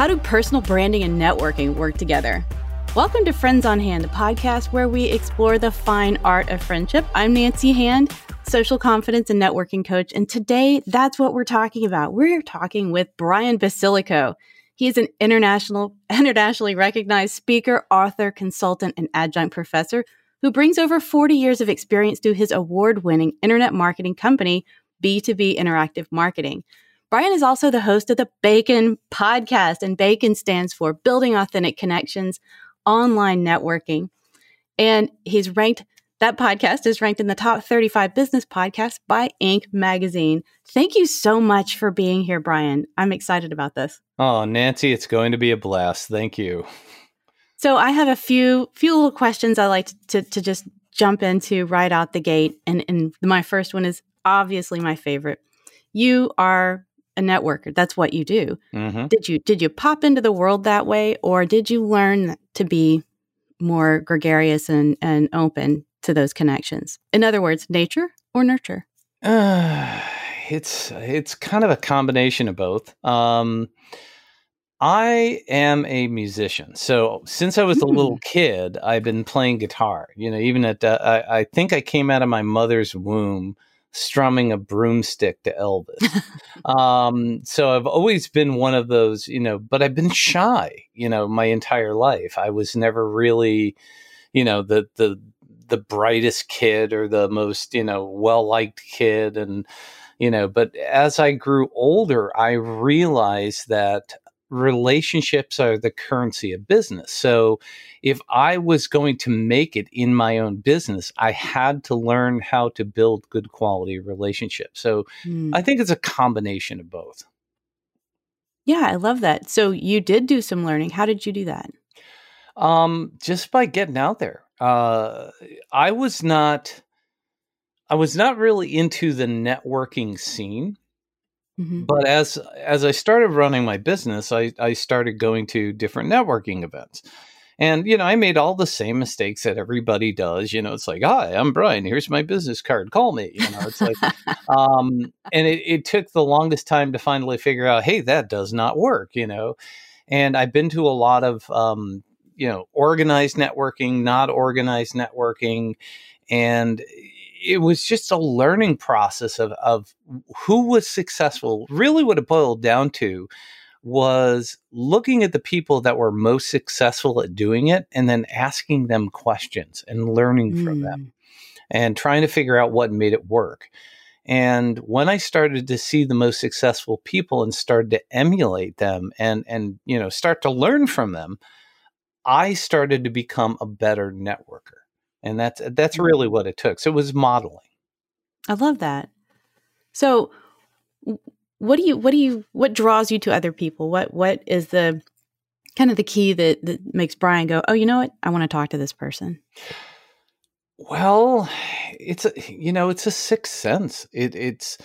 How do personal branding and networking work together? Welcome to Friends on Hand, a podcast where we explore the fine art of friendship. I'm Nancy Hand, social confidence and networking coach, and today that's what we're talking about. We're talking with Brian Basilico. He is an international, internationally recognized speaker, author, consultant, and adjunct professor who brings over 40 years of experience to his award winning internet marketing company, B2B Interactive Marketing. Brian is also the host of the Bacon podcast, and Bacon stands for Building Authentic Connections, Online Networking. And he's ranked, that podcast is ranked in the top 35 business podcasts by Inc. magazine. Thank you so much for being here, Brian. I'm excited about this. Oh, Nancy, it's going to be a blast. Thank you. So I have a few few little questions I like to, to, to just jump into right out the gate. And, and my first one is obviously my favorite. You are a networker. That's what you do. Mm-hmm. Did you did you pop into the world that way, or did you learn to be more gregarious and and open to those connections? In other words, nature or nurture? Uh, it's it's kind of a combination of both. Um, I am a musician, so since I was a little hmm. kid, I've been playing guitar. You know, even at uh, I, I think I came out of my mother's womb strumming a broomstick to Elvis. um, so I've always been one of those, you know, but I've been shy, you know, my entire life. I was never really, you know, the the the brightest kid or the most, you know, well liked kid and you know, but as I grew older, I realized that relationships are the currency of business. So if I was going to make it in my own business, I had to learn how to build good quality relationships. So mm. I think it's a combination of both. Yeah, I love that. So you did do some learning. How did you do that? Um, just by getting out there. Uh, I was not I was not really into the networking scene. Mm-hmm. But as as I started running my business, I, I started going to different networking events. And, you know, I made all the same mistakes that everybody does. You know, it's like, hi, I'm Brian. Here's my business card. Call me. You know, it's like, um, and it, it took the longest time to finally figure out, hey, that does not work, you know. And I've been to a lot of, um, you know, organized networking, not organized networking. And it was just a learning process of, of who was successful. Really, what it boiled down to was looking at the people that were most successful at doing it and then asking them questions and learning mm. from them mm. and trying to figure out what made it work. And when I started to see the most successful people and started to emulate them and and you know start to learn from them, I started to become a better networker and that's that's really what it took. So it was modeling. I love that. So what do you what do you what draws you to other people? What what is the kind of the key that that makes Brian go, "Oh, you know what? I want to talk to this person." Well, it's a you know, it's a sixth sense. It it's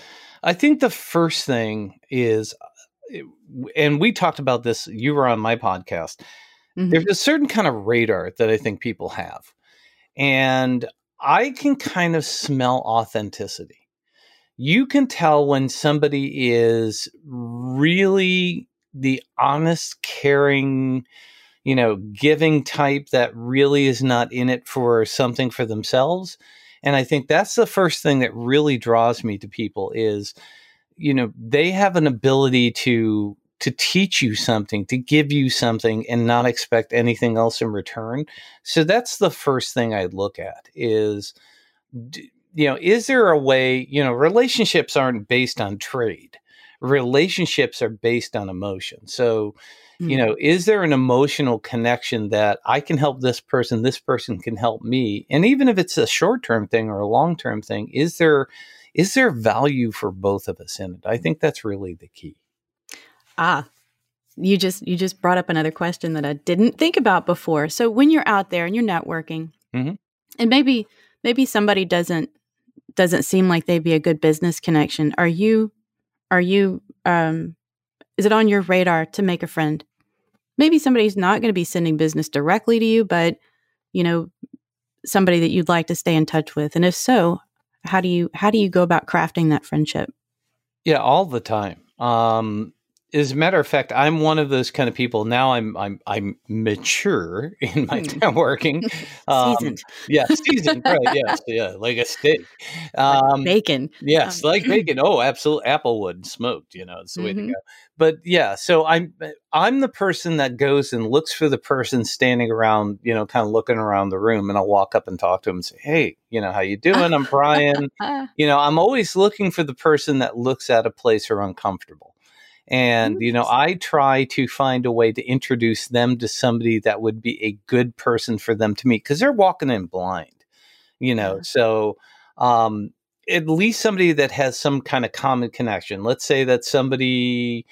I think the first thing is and we talked about this you were on my podcast. Mm-hmm. There's a certain kind of radar that I think people have and I can kind of smell authenticity. You can tell when somebody is really the honest, caring, you know, giving type that really is not in it for something for themselves. And I think that's the first thing that really draws me to people is, you know, they have an ability to to teach you something, to give you something and not expect anything else in return. So that's the first thing I'd look at is you know, is there a way, you know, relationships aren't based on trade. Relationships are based on emotion. So, mm-hmm. you know, is there an emotional connection that I can help this person, this person can help me? And even if it's a short-term thing or a long-term thing, is there is there value for both of us in it? I think that's really the key. Ah, you just you just brought up another question that I didn't think about before. So when you're out there and you're networking, mm-hmm. and maybe maybe somebody doesn't doesn't seem like they'd be a good business connection. Are you are you um is it on your radar to make a friend? Maybe somebody's not going to be sending business directly to you, but you know somebody that you'd like to stay in touch with. And if so, how do you how do you go about crafting that friendship? Yeah, all the time. Um as a matter of fact, I'm one of those kind of people. Now I'm I'm I'm mature in my Hmm. networking. Um, Seasoned. yeah, seasoned, right? Yes, yeah, like a steak. Like Um, bacon. Yes, Um, like bacon. Oh, absolutely, applewood smoked. You know, it's the way Mhm. to go. But yeah, so I'm I'm the person that goes and looks for the person standing around, you know, kind of looking around the room, and I'll walk up and talk to him and say, "Hey, you know, how you doing? I'm Brian. Ah, you know, I'm always looking for the person that looks out of place or uncomfortable." And you know, I try to find a way to introduce them to somebody that would be a good person for them to meet because they're walking in blind, you know. Yeah. So, um, at least somebody that has some kind of common connection. Let's say that somebody,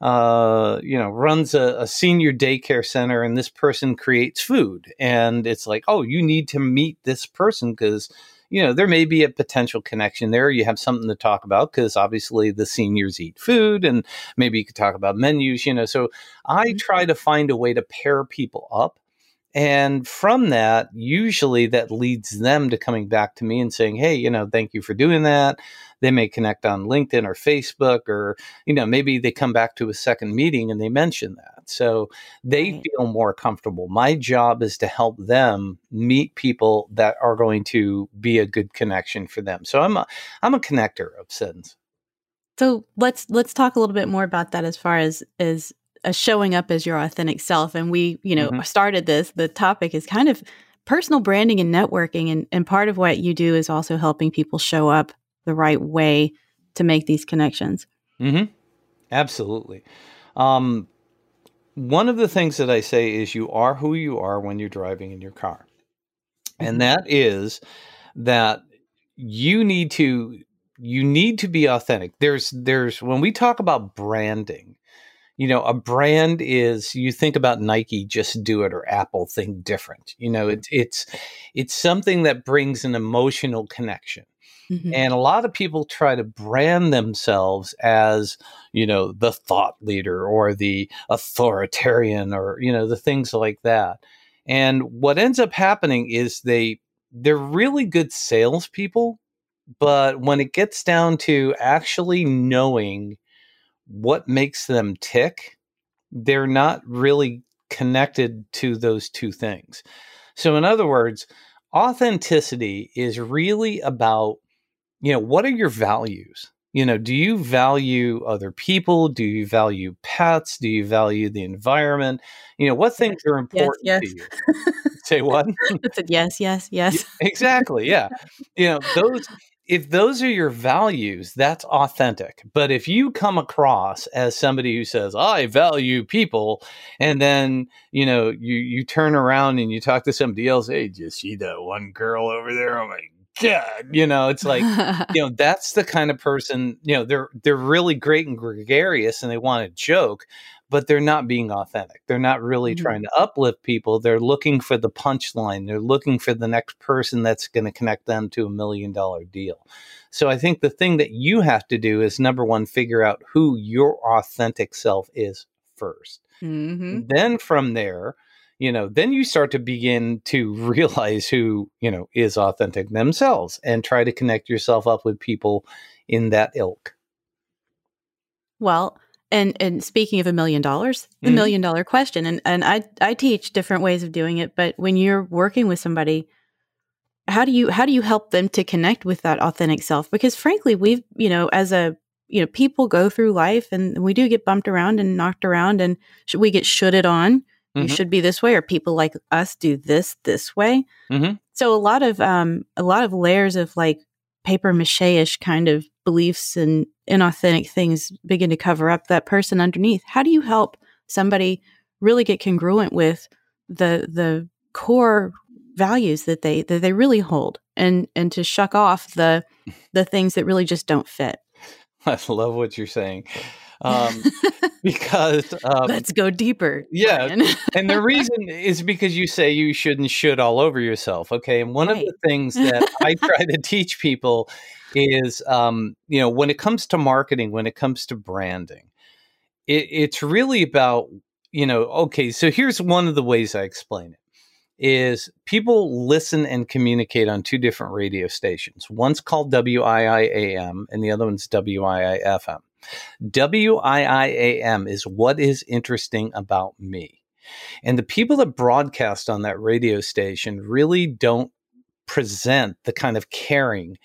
uh, you know, runs a, a senior daycare center and this person creates food. And it's like, oh, you need to meet this person because, you know, there may be a potential connection there. You have something to talk about because obviously the seniors eat food and maybe you could talk about menus, you know. So I Mhm. try to find a way to pair people up. And from that, usually that leads them to coming back to me and saying, Hey, you know, thank you for doing that. They may connect on LinkedIn or Facebook, or, you know, maybe they come back to a second meeting and they mention that. So they Right. feel more comfortable. My job is to help them meet people that are going to be a good connection for them. So I'm a, I'm a connector of sins. So let's let's talk a little bit more about that as far as as uh, showing up as your authentic self. And we, you know, Mhm. started this. The topic is kind of personal branding and networking, and and part of what you do is also helping people show up the right way to make these connections. Mm-hmm. Absolutely. Um, one of the things that I say is you are who you are when you're driving in your car. And that is that you need to you need to be authentic. There's there's when we talk about branding, you know, a brand is you think about Nike just do it or Apple think different. You know, it's it's it's something that brings an emotional connection. Mhm. And a lot of people try to brand themselves as, you know, the thought leader or the authoritarian or, you know, the things like that. And what ends up happening is they they're really good salespeople, but when it gets down to actually knowing what makes them tick, they're not really connected to those two things. So in other words, authenticity is really about you know what are your values? You know do you value other people? Do you value pets? Do you value the environment? You know what things are important yes. to you? Say what? Yes, yes, yes. exactly yeah. You know those if those are your values that's authentic. But if you come across as somebody who says i value people and then you know you you turn around and you talk to somebody else hey did you see that one girl over there? Oh my god you know it's like you know that's the kind of person you know they're they're really great and gregarious and they want to joke but they're not being authentic. They're not really Mhm. trying to uplift people. They're looking for the punchline. They're looking for the next person that's going to connect them to a million dollar deal. So i think the thing that you have to do is number one figure out who your authentic self is first. Mhm. then from there you know then you start to begin to realize who you know is authentic themselves and try to connect yourself up with people in that ilk Well, and and speaking of a million dollars, the Mhm. million dollar question, and and I I teach different ways of doing it, but when you're working with somebody, how do you how do you help them to connect with that authentic self? Because frankly, we've you know as a you know people go through life and we do get bumped around and knocked around, and sh- we get shooted on. You Mhm. should be this way, or people like us do this this way. Mhm. So a lot of um a lot of layers of like paper mache ish kind of beliefs and inauthentic things begin to cover up that person underneath. How do you help somebody really get congruent with the the core values that they that they really hold and and to shuck off the the things that really just don't fit? i love what you're saying um, because um, Let's go deeper. yeah, and the reason is because you say you shouldn't should all over yourself okay? And one of the things that i try to teach people is um, you know when it comes to marketing when it comes to branding it, it's really about you know okay so here's one of the ways i explain it is people listen and communicate on two different radio stations. One's called wiiam and the other one's wiifm WIIAM is what is interesting about me. And the people that broadcast on that radio station really don't present the kind of caring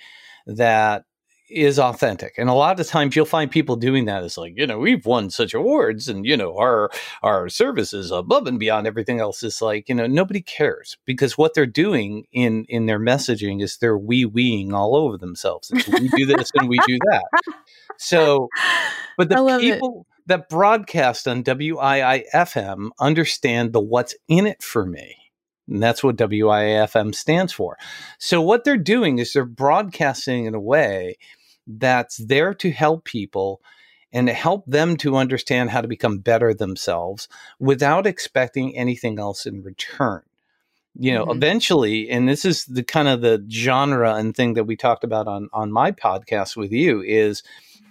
that is authentic. And a lot of times you'll find people doing that as like, you know, we've won such awards and, you know, our our services above and beyond everything else. Is like, you know, nobody cares because what they're doing in in their messaging is they're wee weeing all over themselves. It's, we do this and we do that. So but the people it. that broadcast on WIIFM understand the what's in it for me. And that's what WIIFM stands for. So what they're doing is they're broadcasting in a way that's there to help people and to help them to understand how to become better themselves without expecting anything else in return. You know, mm-hmm. eventually, and this is the kind of the genre and thing that we talked about on on my podcast with you is,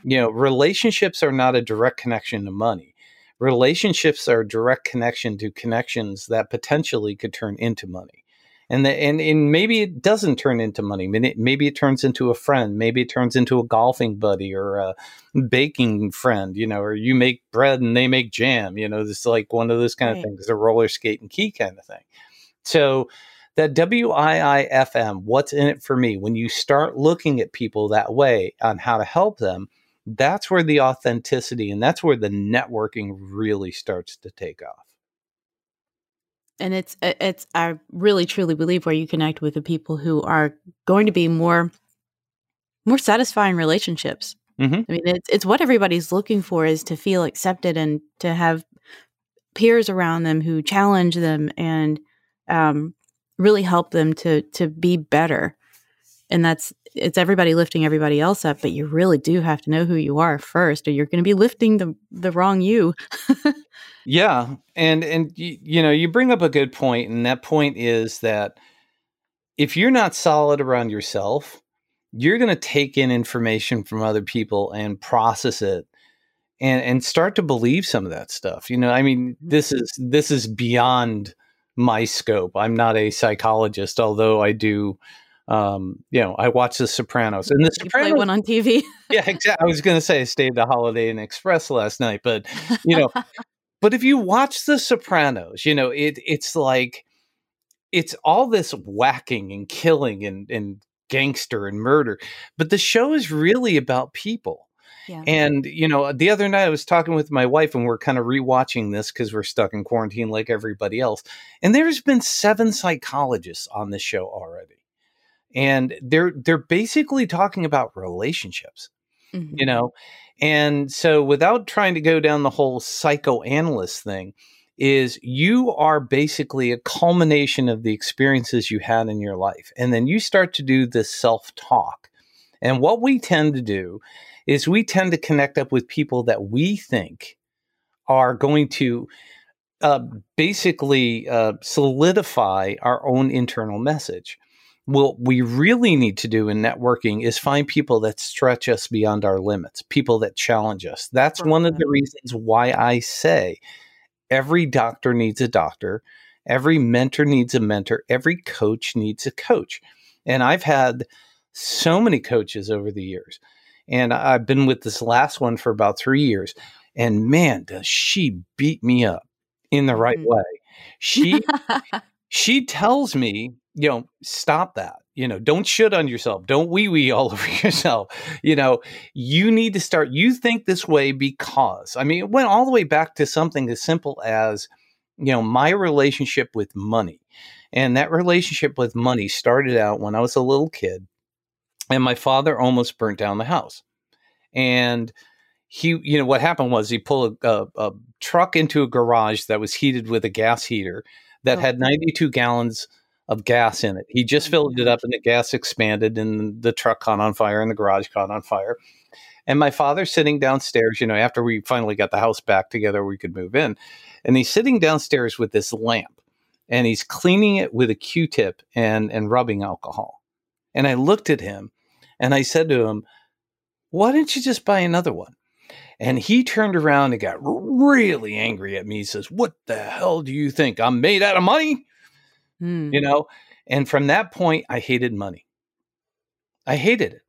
you know, relationships are not a direct connection to money. Relationships are a direct connection to connections that potentially could turn into money and the, and and maybe it doesn't turn into money. Maybe it turns into a friend. Maybe it turns into a golfing buddy or a baking friend. You know, or you make bread and they make jam. You know, it's like one of those kind right. of things, a roller skate and key kind of thing. So that WIIFM, what's in it for me? When you start looking at people that way on how to help them, that's where the authenticity and that's where the networking really starts to take off and it's it's i really truly believe where you connect with the people who are going to be more more satisfying relationships mm-hmm. i mean it's it's what everybody's looking for is to feel accepted and to have peers around them who challenge them and um, really help them to to be better and that's it's everybody lifting everybody else up but you really do have to know who you are first or you're going to be lifting the the wrong you. Yeah and and you, you know you bring up a good point and that point is that if you're not solid around yourself you're going to take in information from other people and process it and and start to believe some of that stuff you know? I mean mm-hmm. this is this is beyond my scope. I'm not a psychologist although i do um, you know, I watch The Sopranos, and The Sopranos one on TV. yeah, exactly. I was going to say I stayed the Holiday Inn Express last night, but you know, but if you watch The Sopranos, you know, it it's like it's all this whacking and killing and and gangster and murder, but the show is really about people. Yeah. And you know, the other night I was talking with my wife, and we're kind of rewatching this because we're stuck in quarantine like everybody else. And there's been seven psychologists on this show already and they're they're basically talking about relationships mm-hmm. you know? And so without trying to go down the whole psychoanalyst thing is you are basically a culmination of the experiences you had in your life and then you start to do this self-talk. And what we tend to do is we tend to connect up with people that we think are going to uh, basically uh, solidify our own internal message what we really need to do in networking is find people that stretch us beyond our limits, people that challenge us. That's one of the reasons why I say every doctor needs a doctor, every mentor needs a mentor, every coach needs a coach. And I've had so many coaches over the years. And I've been with this last one for about three years. And man, does she beat me up in the right mm-hmm. way. She she tells me you know, stop that. You know, don't shit on yourself. Don't wee wee all over yourself. You know, you need to start. You think this way because, I mean, it went all the way back to something as simple as, you know, my relationship with money. And that relationship with money started out when I was a little kid and my father almost burnt down the house. And he, you know, what happened was he pulled a, a, a truck into a garage that was heated with a gas heater that oh. had 92 gallons of gas in it. He just oh filled it up and the gas expanded and the truck caught on fire and the garage caught on fire. And my father sitting downstairs, you know, after we finally got the house back together, we could move in. And he's sitting downstairs with this lamp and he's cleaning it with a Q tip and, and rubbing alcohol. And I looked at him and I said to him, Why didn't you just buy another one? And he turned around and got really angry at me. He says, What the hell do you think? I'm made out of money? Mm. you know? And from that point, I hated money. I hated it.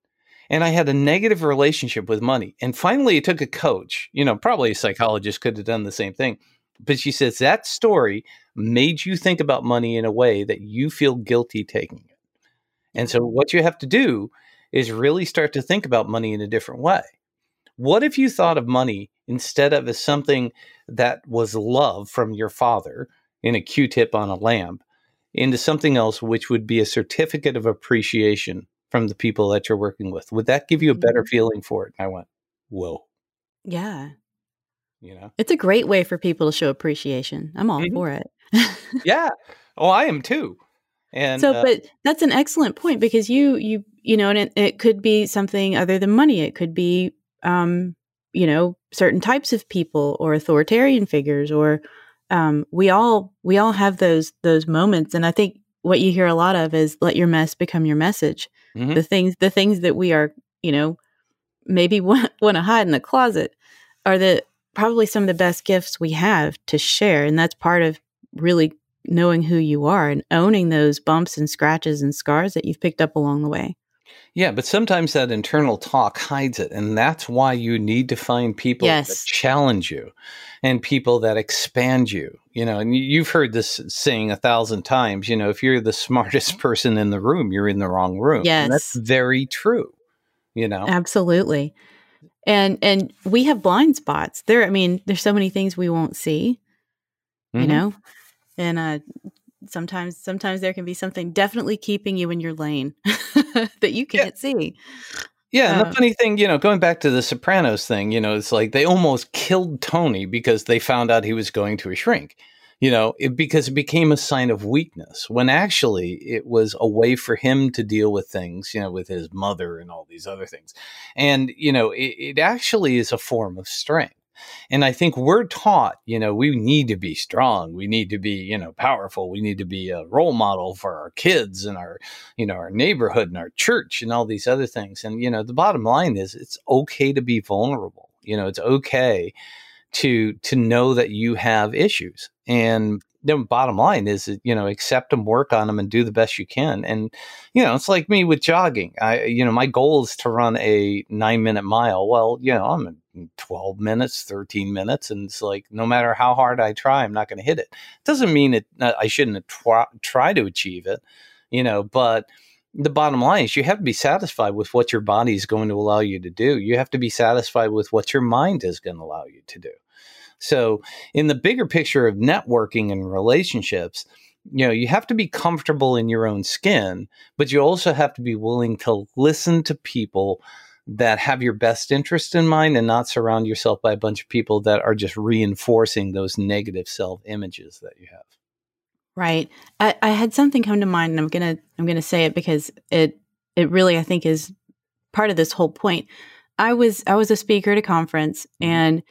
and I had a negative relationship with money. And finally, it took a coach, you know, probably a psychologist could have done the same thing. But she says that story made you think about money in a way that you feel guilty taking it. And so, what you have to do is really start to think about money in a different way. What if you thought of money instead of as something that was love from your father in a Q tip on a lamp into something else, which would be a certificate of appreciation from the people that you're working with? Would that give you a better Mhm. feeling for it? And I went, whoa, Yeah. you know? It's a great way for people to show appreciation. I'm all Mhm. for it. Yeah. Oh, I am too. And so, uh, but that's an excellent point because you, you, you know, and it, it could be something other than money. It could be, um, you know, certain types of people or authoritarian figures, or um, we all we all have those those moments. And I think what you hear a lot of is let your mess become your message. Mhm. The things the things that we are, you know, maybe want, want to hide in the closet are the probably some of the best gifts we have to share, and that's part of really knowing who you are and owning those bumps and scratches and scars that you've picked up along the way. Yeah, but sometimes that internal talk hides it. And that's why you need to find people that challenge you and people that expand you. You know, and you- you've heard this saying a thousand times, you know, if you're the smartest person in the room, you're in the wrong room. And that's very true. You know? Absolutely. And and we have blind spots. There I mean, there's so many things we won't see, you Mhm. know? And uh sometimes sometimes there can be something definitely keeping you in your lane that you can't see. Yeah, and the Uh, funny thing, you know, going back to the Sopranos thing, you know, it's like they almost killed Tony because they found out he was going to a shrink. You know, it, because it became a sign of weakness when actually it was a way for him to deal with things, you know, with his mother and all these other things. And, you know, it, it actually is a form of strength. And I think we're taught, you know, we need to be strong. We need to be, you know, powerful. We need to be a role model for our kids and our, you know, our neighborhood and our church and all these other things. And, you know, the bottom line is it's okay to be vulnerable. You know, it's okay to to know that you have issues. And the bottom line is that, you know, accept them, work on them and do the best you can. And, you know, it's like me with jogging. I, you know, my goal is to run a nine minute mile. Well, you know, I'm 12 minutes, 13 minutes. And it's like, no matter how hard I try, I'm not going to hit it. Doesn't mean it, uh, I shouldn't try, try to achieve it, you know, but the bottom line is you have to be satisfied with what your body is going to allow you to do. You have to be satisfied with what your mind is going to allow you to do. So, in the bigger picture of networking and relationships, you know, you have to be comfortable in your own skin, but you also have to be willing to listen to people that have your best interest in mind and not surround yourself by a bunch of people that are just reinforcing those negative self images that you have. Right. I, I had something come to mind and I'm gonna I'm gonna say it because it it really I think is part of this whole point. I was I was a speaker at a conference mm-hmm. and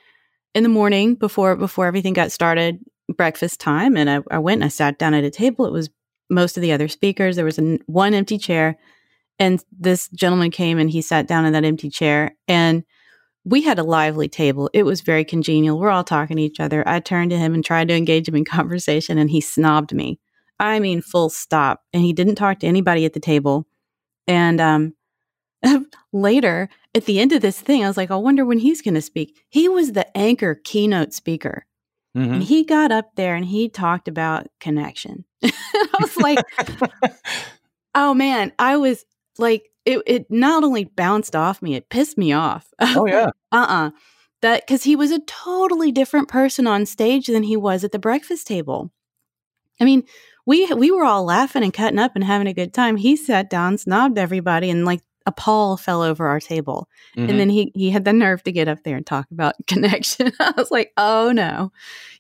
in the morning before before everything got started, breakfast time, and I, I went and I sat down at a table. It was most of the other speakers. There was an, one empty chair, and this gentleman came and he sat down in that empty chair and we had a lively table. It was very congenial. We're all talking to each other. I turned to him and tried to engage him in conversation, and he snobbed me. I mean, full stop. And he didn't talk to anybody at the table. And um, later, at the end of this thing, I was like, I wonder when he's going to speak. He was the anchor keynote speaker. Mhm. And he got up there and he talked about connection. I was like, oh man, I was like, it, it not only bounced off me, it pissed me off. oh, yeah. uh-uh. That because he was a totally different person on stage than he was at the breakfast table. I mean we we were all laughing and cutting up and having a good time. He sat down snobbed everybody and like a pall fell over our table. Mhm. and then he he had the nerve to get up there and talk about connection. I was like oh no.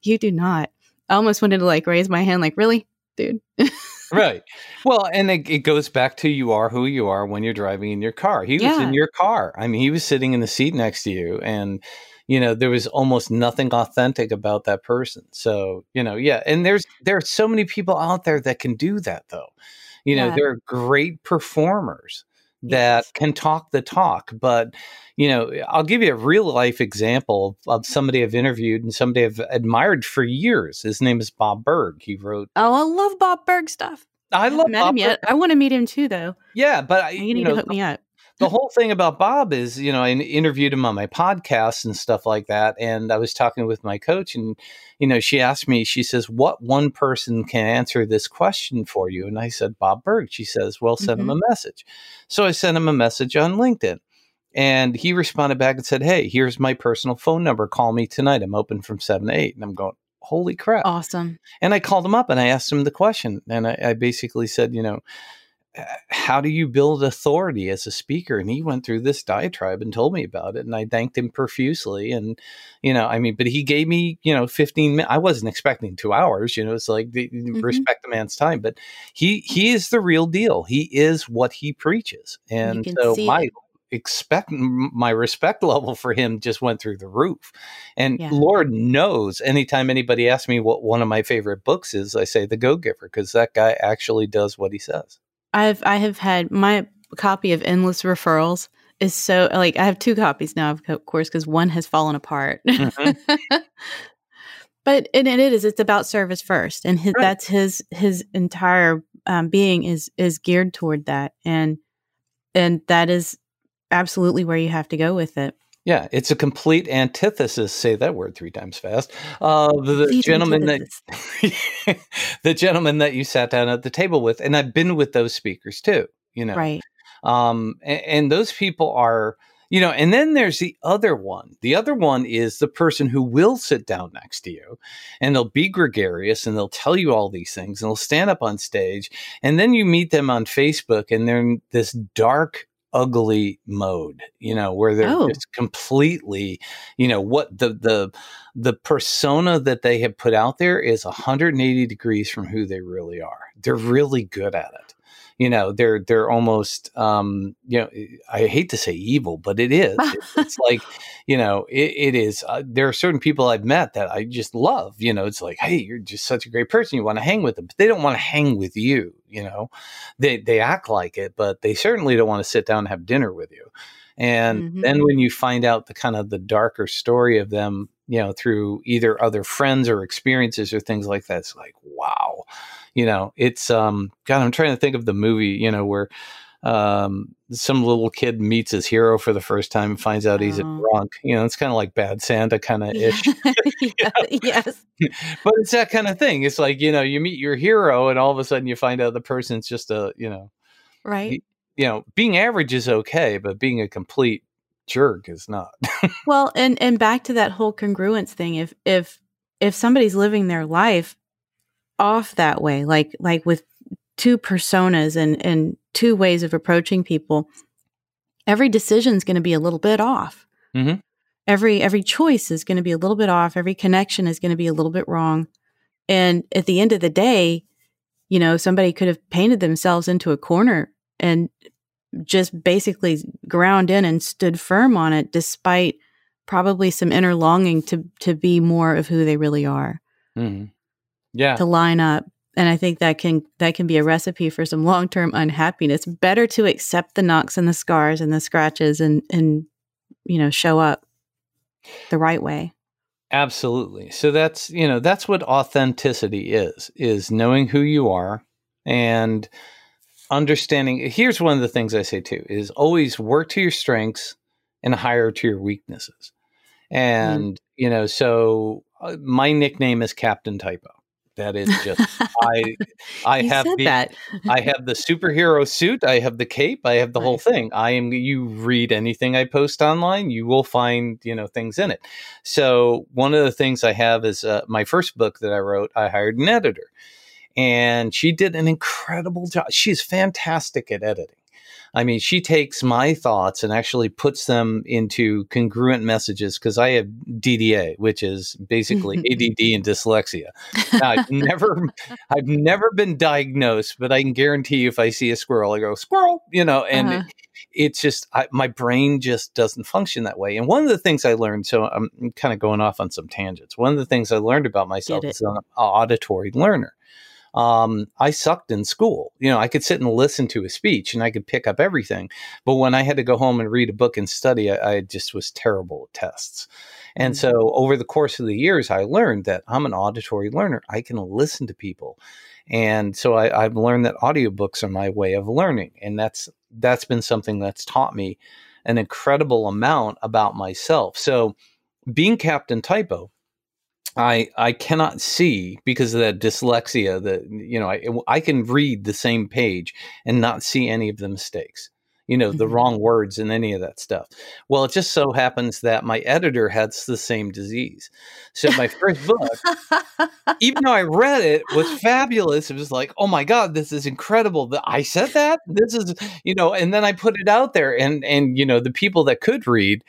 You do not. I almost wanted to like raise my hand like really? Dude right. Well, and it, it goes back to you are who you are when you're driving in your car. He was in your car. I mean, he was sitting in the seat next to you, and you know there was almost nothing authentic about that person. So you know, yeah. And there's there are so many people out there that can do that, though. You know, Yeah. are great performers that Yes. can talk the talk, but you know, I'll give you a real life example of somebody I've interviewed and somebody I've admired for years. His name is Bob Burg. He wrote. oh i love bob burg stuff I love met Bob him Burg. yet i want to meet him too though Yeah, but I, you you need know, to hook me up the whole thing about Bob is, you know, I interviewed him on my podcast and stuff like that. And I was talking with my coach, and, you know, she asked me, she says, What one person can answer this question for you? And I said, Bob Burg. She says, Well, send mm-hmm. him a message. So I sent him a message on LinkedIn. And he responded back and said, Hey, here's my personal phone number. Call me tonight. I'm open from seven to eight. And I'm going, Holy crap. Awesome. And I called him up and I asked him the question. And I, I basically said, You know, how do you build authority as a speaker? And he went through this diatribe and told me about it. And I thanked him profusely. And, you know, I mean, but he gave me, you know, 15 minutes. I wasn't expecting two hours, you know, it's like the, mm-hmm. respect the man's time, but he, he is the real deal. He is what he preaches. And so my, it expect my respect level for him just went through the roof. And yeah. Lord knows anytime anybody asks me what one of my favorite books is, I say The Go Giver because that guy actually does what he says. I've I have had my copy of Endless Referrals is so like I have two copies now, of course, because one has fallen apart. Mm-hmm. but and it is it's about service first, and his, right. that's his his entire um, being is is geared toward that, and and that is absolutely where you have to go with it. Yeah, it's a complete antithesis. Say that word three times fast. Uh, the, the gentleman that the gentleman that you sat down at the table with, and I've been with those speakers too. You know, right? Um, and, and those people are, you know, and then there's the other one. The other one is the person who will sit down next to you, and they'll be gregarious, and they'll tell you all these things, and they'll stand up on stage, and then you meet them on Facebook, and they're this dark ugly mode you know where they're oh. just completely you know what the the the persona that they have put out there is 180 degrees from who they really are they're really good at it you know they're they're almost um you know i hate to say evil but it is. It's like you know it, it is uh, there are certain people i've met that i just love you know it's like hey you're just such a great person you want to hang with them but they don't want to hang with you you know? They they act like it but they certainly don't want to sit down and have dinner with you. And mm-hmm. then when you find out the kind of the darker story of them you know through either other friends or experiences or things like that it's like wow you know, it's um God, I'm trying to think of the movie, you know, where um some little kid meets his hero for the first time and finds out he's a oh. drunk. You know, it's kind of like bad Santa kind of ish. yeah, yes. but it's that kind of thing. It's like, you know, you meet your hero and all of a sudden you find out the person's just a, you know, right. He, you know, being average is okay, but being a complete jerk is not. well, and and back to that whole congruence thing. If if if somebody's living their life off that way, like like with two personas and and two ways of approaching people, every decision is going to be a little bit off. Mm-hmm. Every every choice is going to be a little bit off. Every connection is going to be a little bit wrong. And at the end of the day, you know, somebody could have painted themselves into a corner and just basically ground in and stood firm on it, despite probably some inner longing to to be more of who they really are. Mm-hmm. Yeah. To line up. And i think that can that can be a recipe for some long-term unhappiness. Better to accept the knocks and the scars and the scratches and and you know show up the right way. Absolutely. So that's you know that's what authenticity is is knowing who you are and understanding here's one of the things i say too is always work to your strengths and hire to your weaknesses mm. and mm. you know so uh, my nickname is captain typo that is just I I have the that. I have the superhero suit, I have the cape, I have the whole thing. I am you read anything I post online, you will find, you know, things in it. So one of the things I have is uh, my first book that I wrote, I hired an editor. And she did an incredible job. She's fantastic at editing. I mean, she takes my thoughts and actually puts them into congruent messages because I have DDA, which is basically ADD and dyslexia. Now, I've never, I've never been diagnosed, but I can guarantee you, if I see a squirrel, I go squirrel, you know, and uh-huh. it, it's just I, my brain just doesn't function that way. And one of the things I learned, so I'm kind of going off on some tangents. One of the things I learned about myself is I'm an auditory learner um, I sucked in school. You know, I could sit and listen to a speech and I could pick up everything. But when I had to go home and read a book and study, I, I just was terrible at tests. And mm-hmm. so over the course of the years, I learned that I'm an auditory learner. I can listen to people. And so I, have learned that audiobooks are my way of learning. And that's that's been something that's taught me an incredible amount about myself. So, being Captain Typo, I I cannot see because of that dyslexia that you know I I can read the same page and not see any of the mistakes you know, the mm-hmm. wrong words and any of that stuff. Well, it just so happens that my editor has the same disease. So my first book, even though I read it, was fabulous. It was like, oh my God, this is incredible. I said that. This is, you know, and then I put it out there and and you know, the people that could read,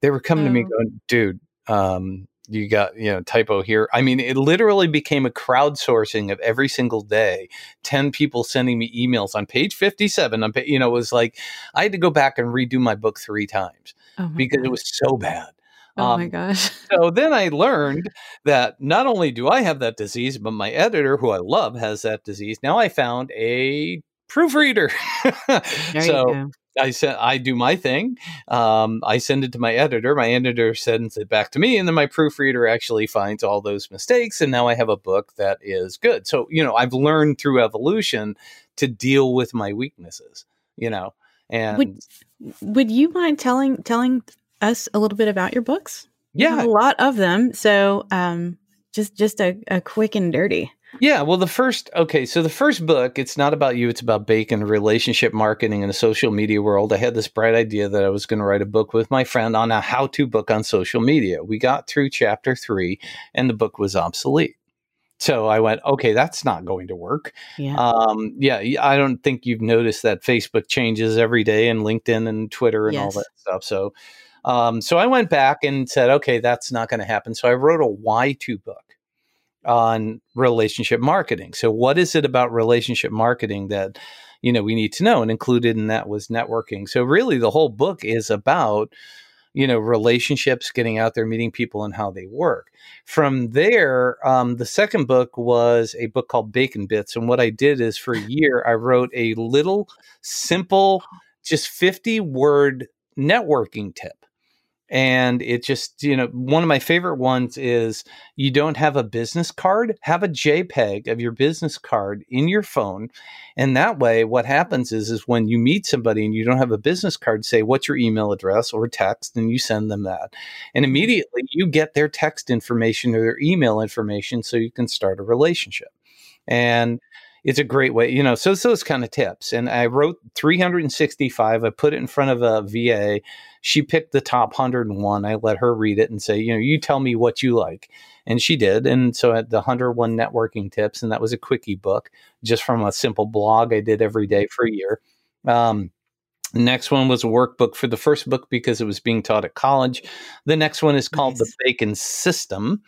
they were coming oh. to me oh. going, dude, um, you got you know typo here. I mean it literally became a crowdsourcing of every single day. 10 people sending me emails on page 57 on you know it was like i had to go back and redo my book three times oh because it was so bad. Oh um, my gosh. so then i learned that not only do i have that disease but my editor who i love has that disease. Now i found a proofreader. So I send I do my thing. Um, I send it to my editor. My editor sends it back to me, and then my proofreader actually finds all those mistakes, and now I have a book that is good. So you know, I've learned through evolution to deal with my weaknesses. You know, and would would you mind telling telling us a little bit about your books? Yeah, a lot of them. So um, just just a, a quick and dirty. Yeah, well, the first, okay, so the first book, it's not about you, it's about bacon, relationship marketing in the social media world. I had this bright idea that I was going to write a book with my friend on a how to book on social media. We got through chapter three, and the book was obsolete. So I went, okay, that's not going to work. Yeah. Um, yeah, I don't think you've noticed that Facebook changes every day and LinkedIn and Twitter and yes. all that stuff. So, um, so I went back and said, okay, that's not going to happen. So I wrote a why to book on relationship marketing. So what is it about relationship marketing that you know we need to know and included in that was networking. So really the whole book is about you know relationships getting out there meeting people and how they work from there um, the second book was a book called bacon bits and what i did is for a year i wrote a little simple just 50 word networking tip and it just you know one of my favorite ones is you don't have a business card have a jpeg of your business card in your phone and that way what happens is is when you meet somebody and you don't have a business card say what's your email address or text and you send them that and mm-hmm. immediately you get their text information or their email information so you can start a relationship and it's a great way, you know. So it's those kind of tips. And I wrote 365. I put it in front of a VA. She picked the top 101. I let her read it and say, you know, you tell me what you like. And she did. And so at the 101 networking tips, and that was a quickie book just from a simple blog I did every day for a year. Um, Next one was a workbook for the first book because it was being taught at college. The next one is called nice. The Bacon System.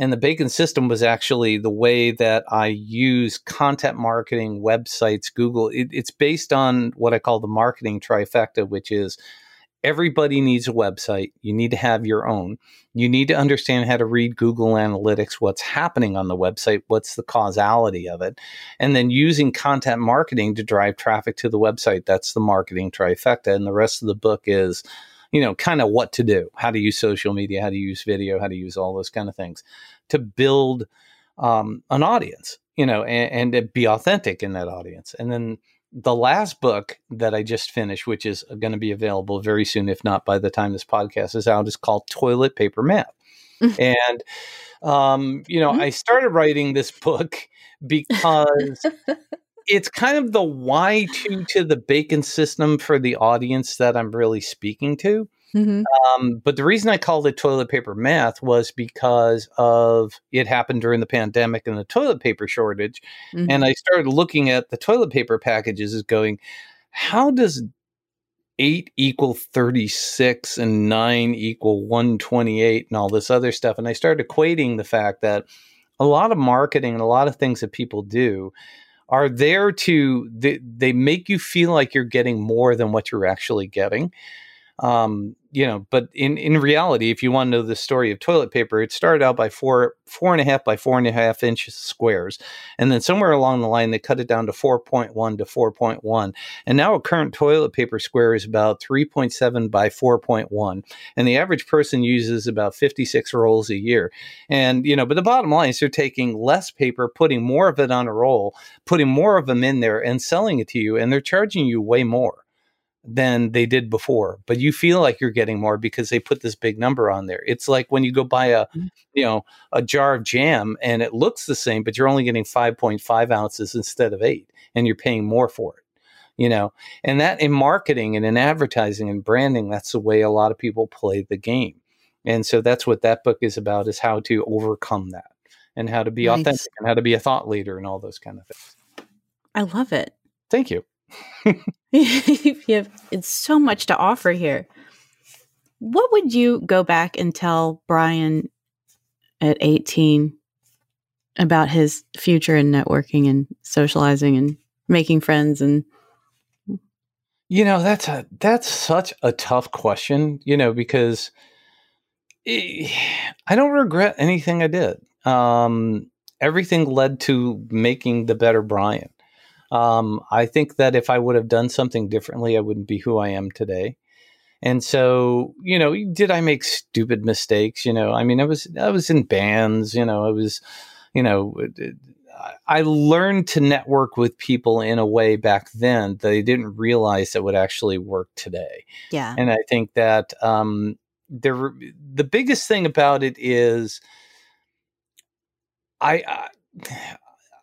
And the bacon system was actually the way that I use content marketing, websites, Google. It, it's based on what I call the marketing trifecta, which is everybody needs a website. You need to have your own. You need to understand how to read Google Analytics, what's happening on the website, what's the causality of it, and then using content marketing to drive traffic to the website. That's the marketing trifecta. And the rest of the book is you know, kind of what to do, how to use social media, how to use video, how to use all those kind of things to build um, an audience, you know, and, and be authentic in that audience. And then the last book that I just finished, which is going to be available very soon, if not by the time this podcast is out, is called Toilet Paper Math. and, um, you know, mm-hmm. I started writing this book because it's kind of the why to to the bacon system for the audience that I'm really speaking to. Mm-hmm. Um, but the reason I called it toilet paper math was because of it happened during the pandemic and the toilet paper shortage. Mm-hmm. And I started looking at the toilet paper packages as going, how does eight equal 36 and nine equal 128 and all this other stuff? And I started equating the fact that a lot of marketing and a lot of things that people do are there to they, they make you feel like you're getting more than what you're actually getting. Um, you know, but in, in reality, if you want to know the story of toilet paper, it started out by four four and a half by four and a half inch squares, and then somewhere along the line they cut it down to four point one to four point one, and now a current toilet paper square is about three point seven by four point one, and the average person uses about fifty six rolls a year, and you know, but the bottom line is they're taking less paper, putting more of it on a roll, putting more of them in there, and selling it to you, and they're charging you way more than they did before, but you feel like you're getting more because they put this big number on there. It's like when you go buy a, mm-hmm. you know, a jar of jam and it looks the same, but you're only getting 5.5 ounces instead of eight and you're paying more for it, you know, and that in marketing and in advertising and branding, that's the way a lot of people play the game. And so that's what that book is about is how to overcome that and how to be nice. authentic and how to be a thought leader and all those kind of things. I love it. Thank you. you have it's so much to offer here. What would you go back and tell Brian at 18 about his future in networking and socializing and making friends and you know that's a that's such a tough question you know because i don't regret anything i did um, everything led to making the better brian um, I think that if I would have done something differently, I wouldn't be who I am today. And so, you know, did I make stupid mistakes? You know, I mean, I was I was in bands. You know, I was, you know, I learned to network with people in a way back then that I didn't realize that would actually work today. Yeah, and I think that um, there the biggest thing about it is I, I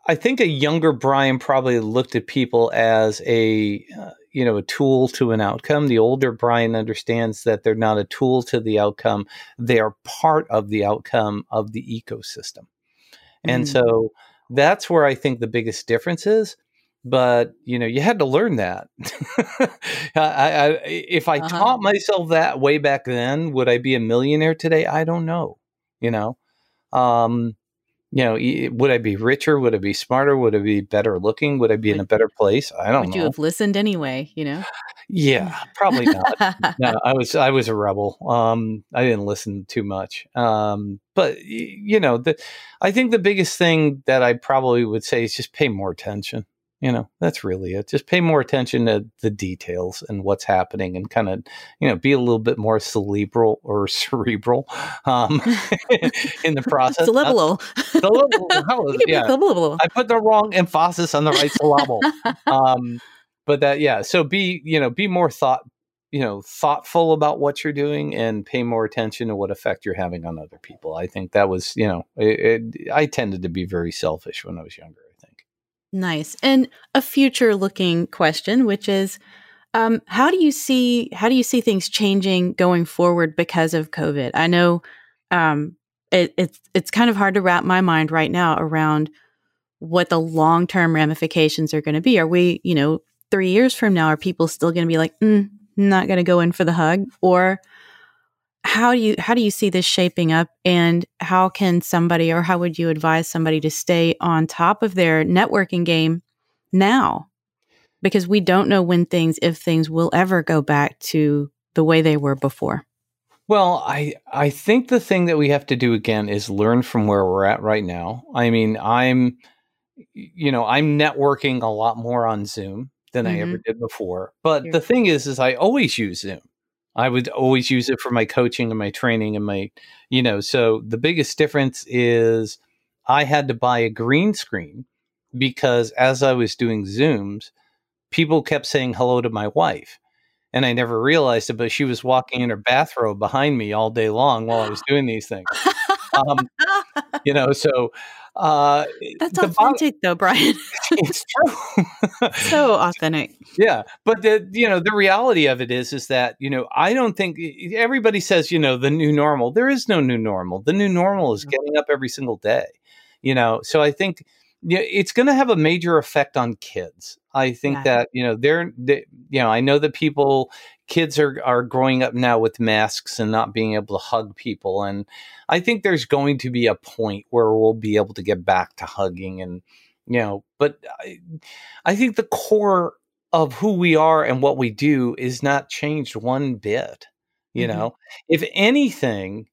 I think a younger Brian probably looked at people as a uh, you know a tool to an outcome. The older Brian understands that they're not a tool to the outcome; they are part of the outcome of the ecosystem. Mm-hmm. And mm. so that's where I think the biggest difference is. But you know, you had to learn that. I, I, if I uh-huh. taught myself that way back then, would I be a millionaire today? I don't know. You know, um, you know, would I be richer? Would I be smarter? Would I be better looking? Would I be in a better place? I don't would know. Would you have listened anyway? You know? Yeah, probably not. no, I was I was a rebel. Um, I didn't listen too much. Um, but you know, the I think the biggest thing that I probably would say is just pay more attention you know that's really it. Just pay more attention to the details and what's happening and kind of you know be a little bit more cerebral or cerebral um, in the process. Syllable yeah. i put the wrong emphasis on the right syllable. Um, but that yeah so be you know be more thought you know thoughtful about what you're doing and pay more attention to what effect you're having on other people. I think that was you know it, it, i tended to be very selfish when i was younger Nice. And a future looking question, which is um, how do you see how do you see things changing going forward because of COVID? I know um, it, it's it's kind of hard to wrap my mind right now around what the long term ramifications are going to be. Are we, you know, three years from now, are people still going to be like, mm, not going to go in for the hug, or how do you how do you see this shaping up? And how can somebody or how would you advise somebody to stay on top of their networking game now? Because we don't know when things if things will ever go back to the way they were before. Well i i think the thing that we have to do again is learn from where we're at right now. I mean i'm you know i'm networking a lot more on zoom than mm-hmm. i ever mm-hmm. did before. But the thing is is i always use zoom I would always use it for my coaching and my training and my, you know, so the biggest difference is I had to buy a green screen because as I was doing Zooms, people kept saying hello to my wife. And I never realized it, but she was walking in her bathrobe behind me all day long while I was doing these things. Um, you know, so uh, That's authentic, though, Brian. it's true. so authentic. Yeah, but the you know the reality of it is is that you know I don't think everybody says you know the new normal. There is no new normal. The new normal is getting up every single day. You know, so I think yeah, it's going to have a major effect on kids. I think yeah. that you know they're they, you know I know that people kids are are growing up now with masks and not being able to hug people and I think there's going to be a point where we'll be able to get back to hugging and you know but I, I think the core of who we are and what we do is not changed one bit you mm-hmm. know if anything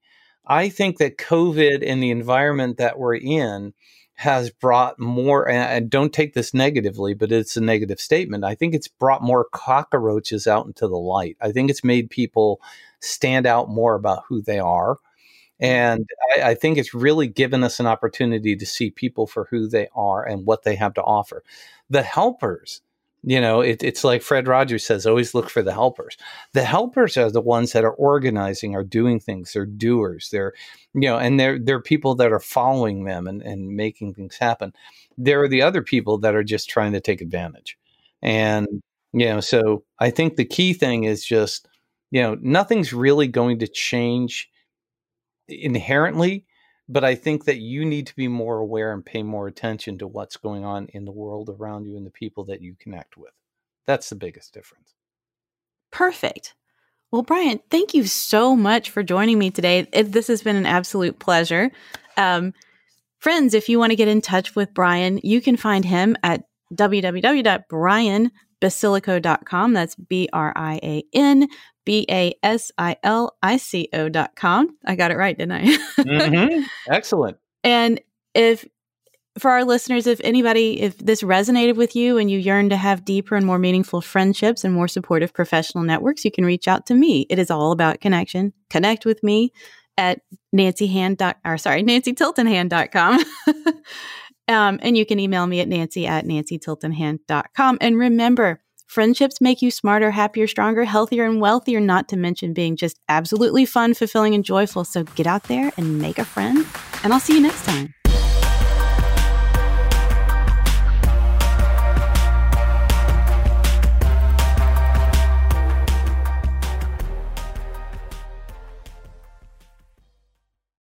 I think that covid and the environment that we're in has brought more and don't take this negatively but it's a negative statement. I think it's brought more cockroaches out into the light. I think it's made people stand out more about who they are. And I, I, think it's really given us an opportunity to see people for who they are and what they have to offer. The helpers You know, it, it's like Fred Rogers says, always look for the helpers. The helpers are the ones that are organizing, are doing things, they're doers, they're, you know, and they're, they're people that are following them and, and making things happen. There are the other people that are just trying to take advantage. And, you know, so I think the key thing is just, you know, nothing's really going to change inherently but I think that you need to be more aware and pay more attention to what's going on in the world around you and the people that you connect with. That's the biggest difference. Perfect. Well, Brian, thank you so much for joining me today. It, this has been an absolute pleasure. Um, friends, if you want to get in touch with Brian, you can find him at www.brianbasilico.com. That's B R I A N B A S I L I C O dot com. I got it right, didn't I? mm-hmm. Excellent. And if for our listeners, if anybody, if this resonated with you and you yearn to have deeper and more meaningful friendships and more supportive professional networks, you can reach out to me. It is all about connection. Connect with me at Nancy Hand dot or sorry, nancytiltonhand.com. um, and you can email me at nancy at nancytiltonhand.com. And remember, Friendships make you smarter, happier, stronger, healthier, and wealthier, not to mention being just absolutely fun, fulfilling, and joyful. So get out there and make a friend, and I'll see you next time.